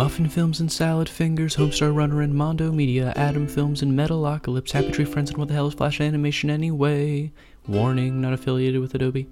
Muffin Films and Salad Fingers, Homestar Runner and Mondo Media, Atom Films and Metalocalypse, Happy Tree Friends, and what the hell is Flash Animation anyway? Warning, not affiliated with Adobe.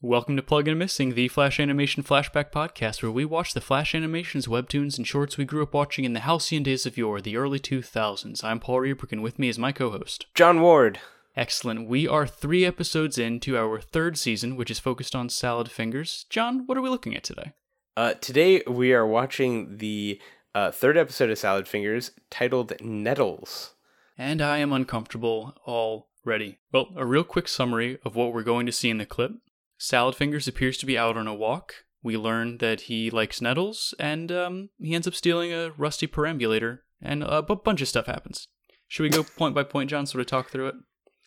Welcome to Plugin Missing, the Flash Animation Flashback podcast, where we watch the Flash animations, webtoons, and shorts we grew up watching in the halcyon days of yore, the early 2000s. I'm Paul Rebrick, and with me is my co-host. John Ward. Excellent. We are three episodes into our third season, which is focused on Salad Fingers. John, what are we looking at today? Uh, today we are watching the uh, third episode of Salad Fingers titled Nettles. And I am uncomfortable already. Well, a real quick summary of what we're going to see in the clip. Salad Fingers appears to be out on a walk. We learn that he likes nettles, and um, he ends up stealing a rusty perambulator, and a b- bunch of stuff happens. Should we go point by point, John, sort of talk through it?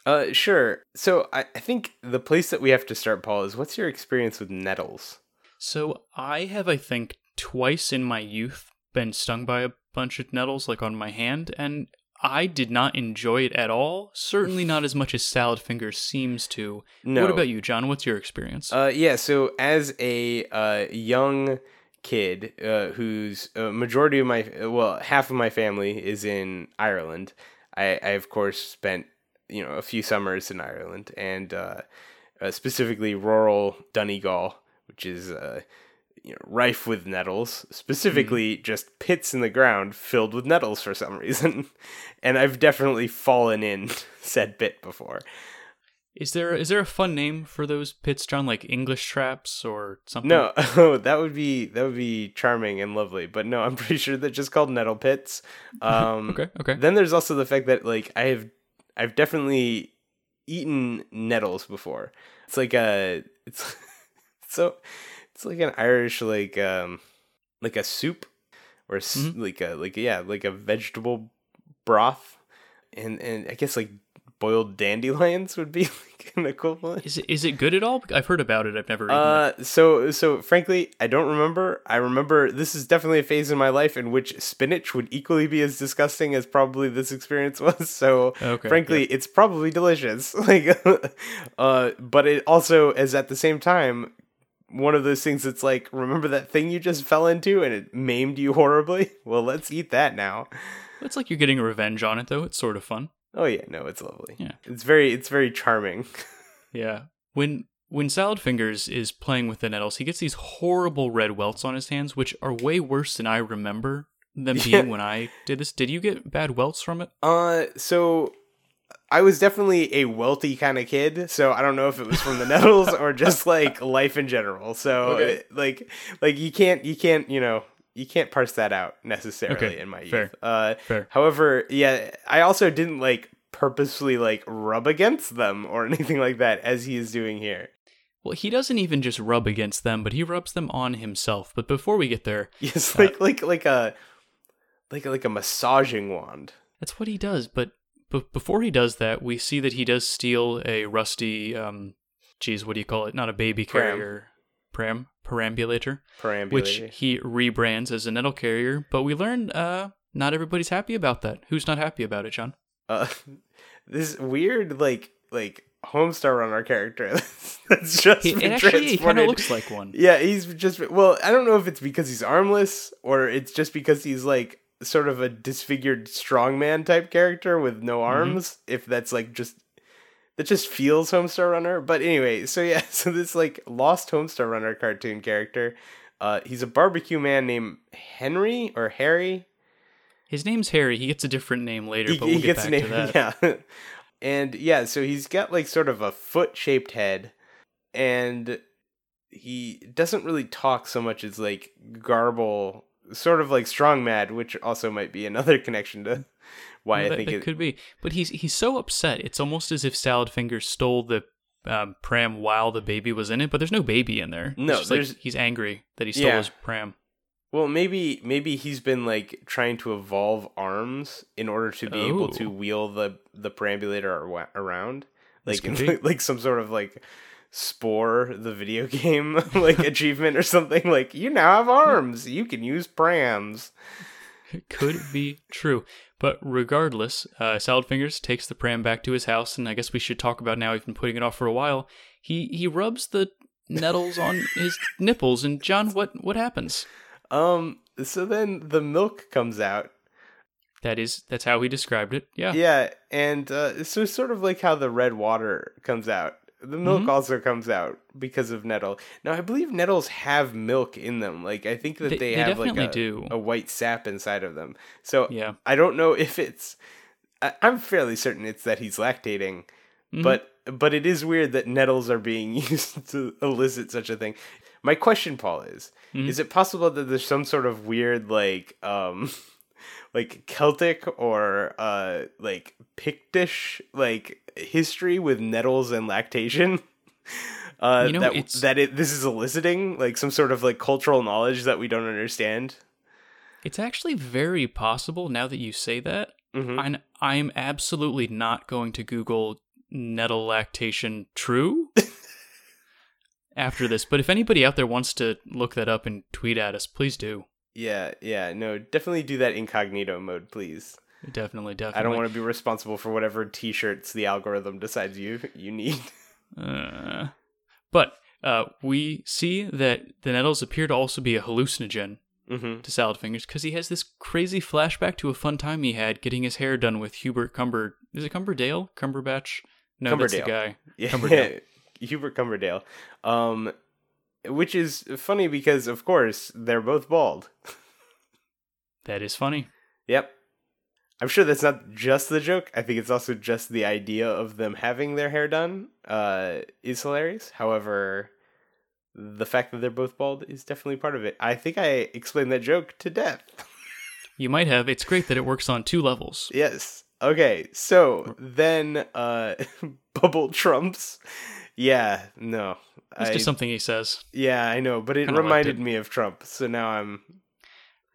Uh, sure. So I, I think the place that we have to start, Paul, is what's your experience with nettles? So I have, I think, twice in my youth been stung by a bunch of nettles, like on my hand, and I did not enjoy it at all. Certainly not as much as Salad Fingers seems to. No. What about you, John? What's your experience? Uh, yeah. So as a uh, young kid, uh, whose uh, majority of my well, half of my family is in Ireland. I, I of course spent you know a few summers in Ireland, and uh, uh, specifically rural Donegal, which is uh, you know, rife with nettles, specifically just pits in the ground filled with nettles for some reason. and I've definitely fallen in said pit before. Is there is there a fun name for those pits, John? Like English traps or something? No, oh, that would be that would be charming and lovely, but no, I'm pretty sure they're just called nettle pits. Um, okay, okay. Then there's also the fact that like I have I've definitely eaten nettles before. It's like a it's so it's like an Irish like um like a soup or s Mhm. like a like yeah like a vegetable broth and and I guess like boiled dandelions would be like an equivalent. Is it is it good at all? I've heard about it. I've never eaten it. Uh, so so frankly, I don't remember. I remember this is definitely a phase in my life in which spinach would equally be as disgusting as probably this experience was. So Okay, frankly, it's probably delicious. Like, uh, but it also is at the same time one of those things that's like, remember that thing you just fell into and it maimed you horribly? Well, let's eat that now. It's like you're getting revenge on it, though. It's sort of fun. Oh yeah, no, it's lovely. Yeah. it's very it's very charming. Yeah. When when Salad Fingers is playing with the nettles, he gets these horrible red welts on his hands, which are way worse than I remember them Yeah. being when I did this. Did you get bad welts from it? Uh, so I was definitely a wealthy kind of kid, so I don't know if it was from the nettles or just like life in general. So Okay. uh, like like you can't you can't you know you can't parse that out necessarily Okay, in my youth. fair, Uh, fair. however, yeah, I also didn't like purposefully like rub against them or anything like that as he is doing here. Well, he doesn't even just rub against them, but he rubs them on himself. But before we get there, Yes, Uh, like like like a like like a massaging wand. that's what he does. But but before he does that, we see that he does steal a rusty, um, geez, what do you call it? Not a baby carrier, pram, perambulator. Perambulator. which he rebrands as a nettle carrier. But we learn uh, not everybody's happy about that. Who's not happy about it, John? uh, this weird like like Homestar Runner character that's just He, been it actually kind of looks like one. yeah, he's just well, I don't know if it's because he's armless or it's just because he's like sort of a disfigured strongman type character with no Mm-hmm. arms. If that's like just that just feels Homestar Runner. But anyway, so yeah, so this like lost Homestar Runner cartoon character. Uh, he's a barbecue man named Henry or Harry. His name's Harry. He gets a different name later, he, but we'll he get gets back a to name, that. yeah. and yeah, so he's got like sort of a foot shaped head, and he doesn't really talk so much as like garble, sort of like strong mad, which also might be another connection to why I that, think that it. could be. But he's he's so upset. It's almost as if Salad Fingers stole the um, pram while the baby was in it. But there's no baby in there. No, like he's angry that he stole Yeah. his pram. Well, maybe maybe he's been like trying to evolve arms in order to be able to Oh. wheel the the perambulator around, like like some sort of like spore the video game like achievement or something. Like you now have arms, you can use prams. It could be true. But regardless, uh, Salad Fingers takes the pram back to his house, and I guess we should talk about now. He's been putting it off for a while. He he rubs the nettles on his nipples, and John, what what happens? Um, so then the milk comes out. That is that's how he described it. Yeah. Yeah, and uh, so sort of like how the red water comes out. The milk Mhm. also comes out because of nettle. Now I believe nettles have milk in them. Like I think that They- they, they have like a, do. a white sap inside of them. So Yeah. I don't know if it's. I, I'm fairly certain it's that he's lactating, Mhm. but but it is weird that nettles are being used to elicit such a thing. My question, Paul, is: Mhm. Is it possible that there's some sort of weird like um like Celtic or uh like Pictish like history with nettles and lactation? Uh, You know, that it's- that it this is eliciting like some sort of like cultural knowledge that we don't understand. It's actually very possible now that you say that. hmm I'm I'm absolutely not going to Google nettle lactation true after this. But if anybody out there wants to look that up and tweet at us, please do. Yeah, yeah, no, definitely do that incognito mode, please. Definitely, definitely. I don't want to be responsible for whatever T-shirts the algorithm decides you you need. Uh, but uh, we see that the nettles appear to also be a hallucinogen hmm to Salad Fingers because he has this crazy flashback to a fun time he had getting his hair done with Hubert Cumber. Is it Cumberdale? Cumberbatch? No, that's the Cumberdale. guy. Yeah, Cumberdale. Hubert Cumberdale. Um, which is funny because, of course, they're both bald. That is funny. Yep. I'm sure that's not just the joke. I think it's also just the idea of them having their hair done uh, is hilarious. However, the fact that they're both bald is definitely part of it. I think I explained that joke to death. You might have. It's great that it works on two levels. yes. Okay. So then, uh, Bubble Trumps. Yeah. No. It's I, just something he says. Yeah, I know, but it Kinda reminded it. me of Trump. So now I'm.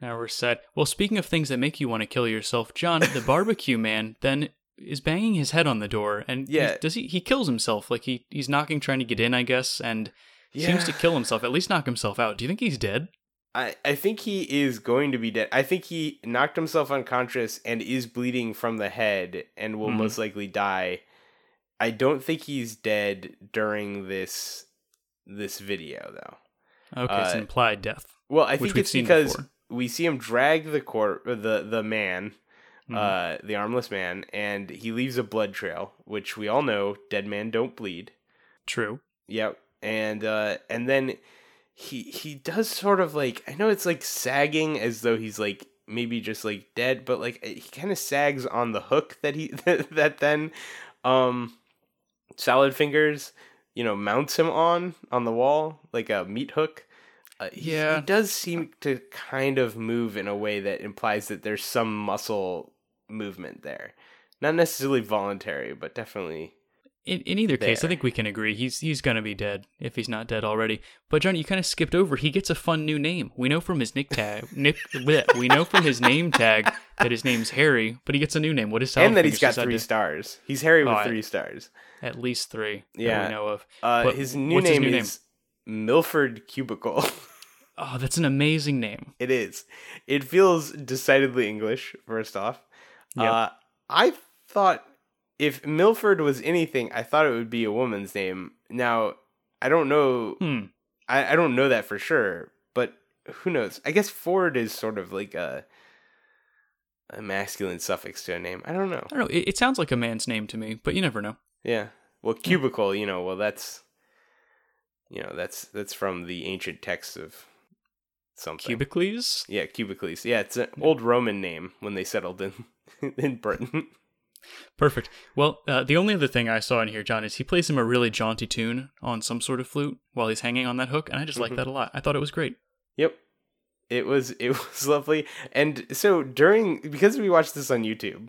Now we're set. Well, speaking of things that make you want to kill yourself, John, the barbecue man, then is banging his head on the door, and he- Yeah. does he? He kills himself. Like he he's knocking, trying to get in, I guess, and seems to kill himself. At least knock himself out. Do you think he's dead? I, I think he is going to be dead. I think he knocked himself unconscious and is bleeding from the head and will Mhm. most likely die. I don't think he's dead during this this video though. Okay, it's Uh, an implied death. Well, I think it's because before. we see him drag the cor- the the man, Mhm. uh, the armless man, and he leaves a blood trail, which we all know dead men don't bleed. True. Yep. And uh and then he he does sort of like I know it's like sagging as though he's like maybe just like dead, but like he kind of sags on the hook that he that then um salad fingers you know mounts him on on the wall like a meat hook. Uh, he- Yeah. he does seem to kind of move in a way that implies that there's some muscle movement there. Not necessarily voluntary, but definitely In, in either case, I think we can agree he's he's gonna be dead if he's not dead already. But John, you kind of skipped over. He gets a fun new name. We know from his nick tag. Nick, bleh, we know from his name tag that his name's Harry, but he gets a new name. What is and that he's got three decide stars. He's Harry with Oh, three stars. At least three. that Yeah. we know of. Uh, But his new name his new is Milford Cubicle. Oh, that's an amazing name. it is. It feels decidedly English. First off, Yep. uh, I thought if Milford was anything, I thought it would be a woman's name. Now I don't know. Hmm. I, I don't know that for sure, but who knows? I guess Ford is sort of like a a masculine suffix to a name. I don't know. I don't know. It, it sounds like a man's name to me, but you never know. Yeah. Well, cubicle, you know, well that's you know, that's that's from the ancient texts of something. Cubicles. Yeah, Cubicles. Yeah, it's an old Roman name when they settled in in Britain. Perfect. Well, uh, the only other thing I saw in here, John, is he plays him a really jaunty tune on some sort of flute while he's hanging on that hook, and I just like Mhm. that a lot. I thought it was great. Yep. It was it was lovely. And so during because we watched this on YouTube,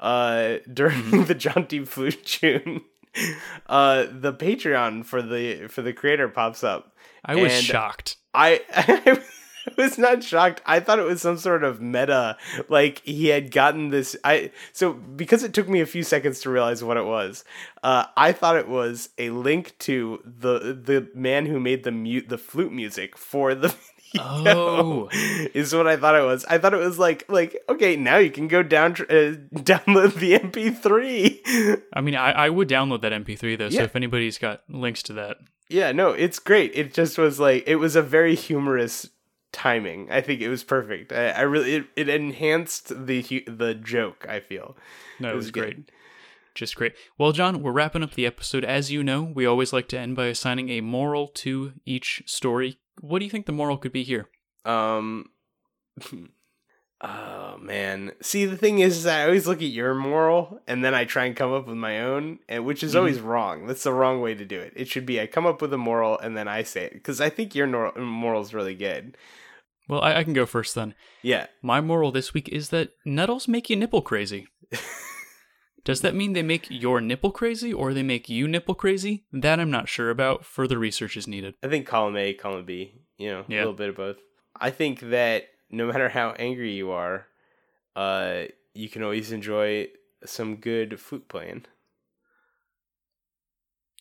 uh during the jaunty flute tune, uh the Patreon for the for the creator pops up. I was shocked. I I was not shocked. I thought it was some sort of meta like he had gotten this I so because it took me a few seconds to realize what it was. Uh I thought it was a link to the the man who made the mute the flute music for the video. Oh. is what I thought it was. I thought it was like like okay, now you can go down uh, download the MP3. I mean, I, I would download that MP3 though, so if anybody's got links to that, Yeah, no, it's great. It just was like it was a very humorous timing. I think it was perfect. I, I really it, it enhanced the the joke. I feel No, it It was, was great. good. Just great. Well, John, we're wrapping up the episode. As you know, we always like to end by assigning a moral to each story. What do you think the moral could be here? Um. Oh man! See, the thing is, I always look at your moral, and then I try and come up with my own, and which is Mhm. always wrong. That's the wrong way to do it. It should be I come up with a moral, and then I say it because I think your moral is really good. Well, I, I can go first then. Yeah. My moral this week is that nettles make you nipple crazy. Does that mean they make your nipple crazy or they make you nipple crazy? That I'm not sure about. Further research is needed. I think column A, column B. You know, Yeah. a little bit of both. I think that no matter how angry you are, uh, you can always enjoy some good flute playing.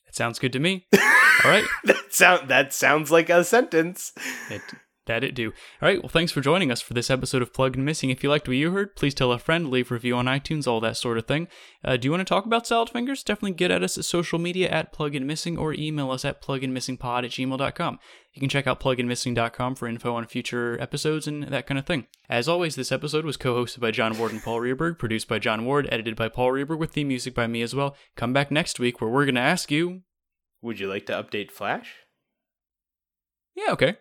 It sounds good to me. All right. that sound that sounds like a sentence. It, that it do. All right. Well, thanks for joining us for this episode of Plugin Missing. If you liked what you heard, please tell a friend, leave a review on iTunes, all that sort of thing. Uh, do you want to talk about Salad Fingers? Definitely get at us at social media at Plugin Missing or email us at pluginmissingpod at gmail.com. You can check out pluginmissing.com for info on future episodes and that kind of thing. As always, this episode was co-hosted by John Ward and Paul Reberg, produced by John Ward, edited by Paul Reberg, with theme music by me as well. Come back next week where we're going to ask you... Would you like to update Flash? Yeah, okay.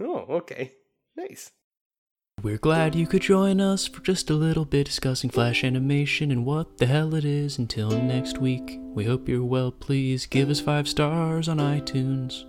Oh, okay. Nice. We're glad you could join us for just a little bit discussing Flash animation and what the hell it is. Until next week, we hope you're well. Please give us five stars on iTunes.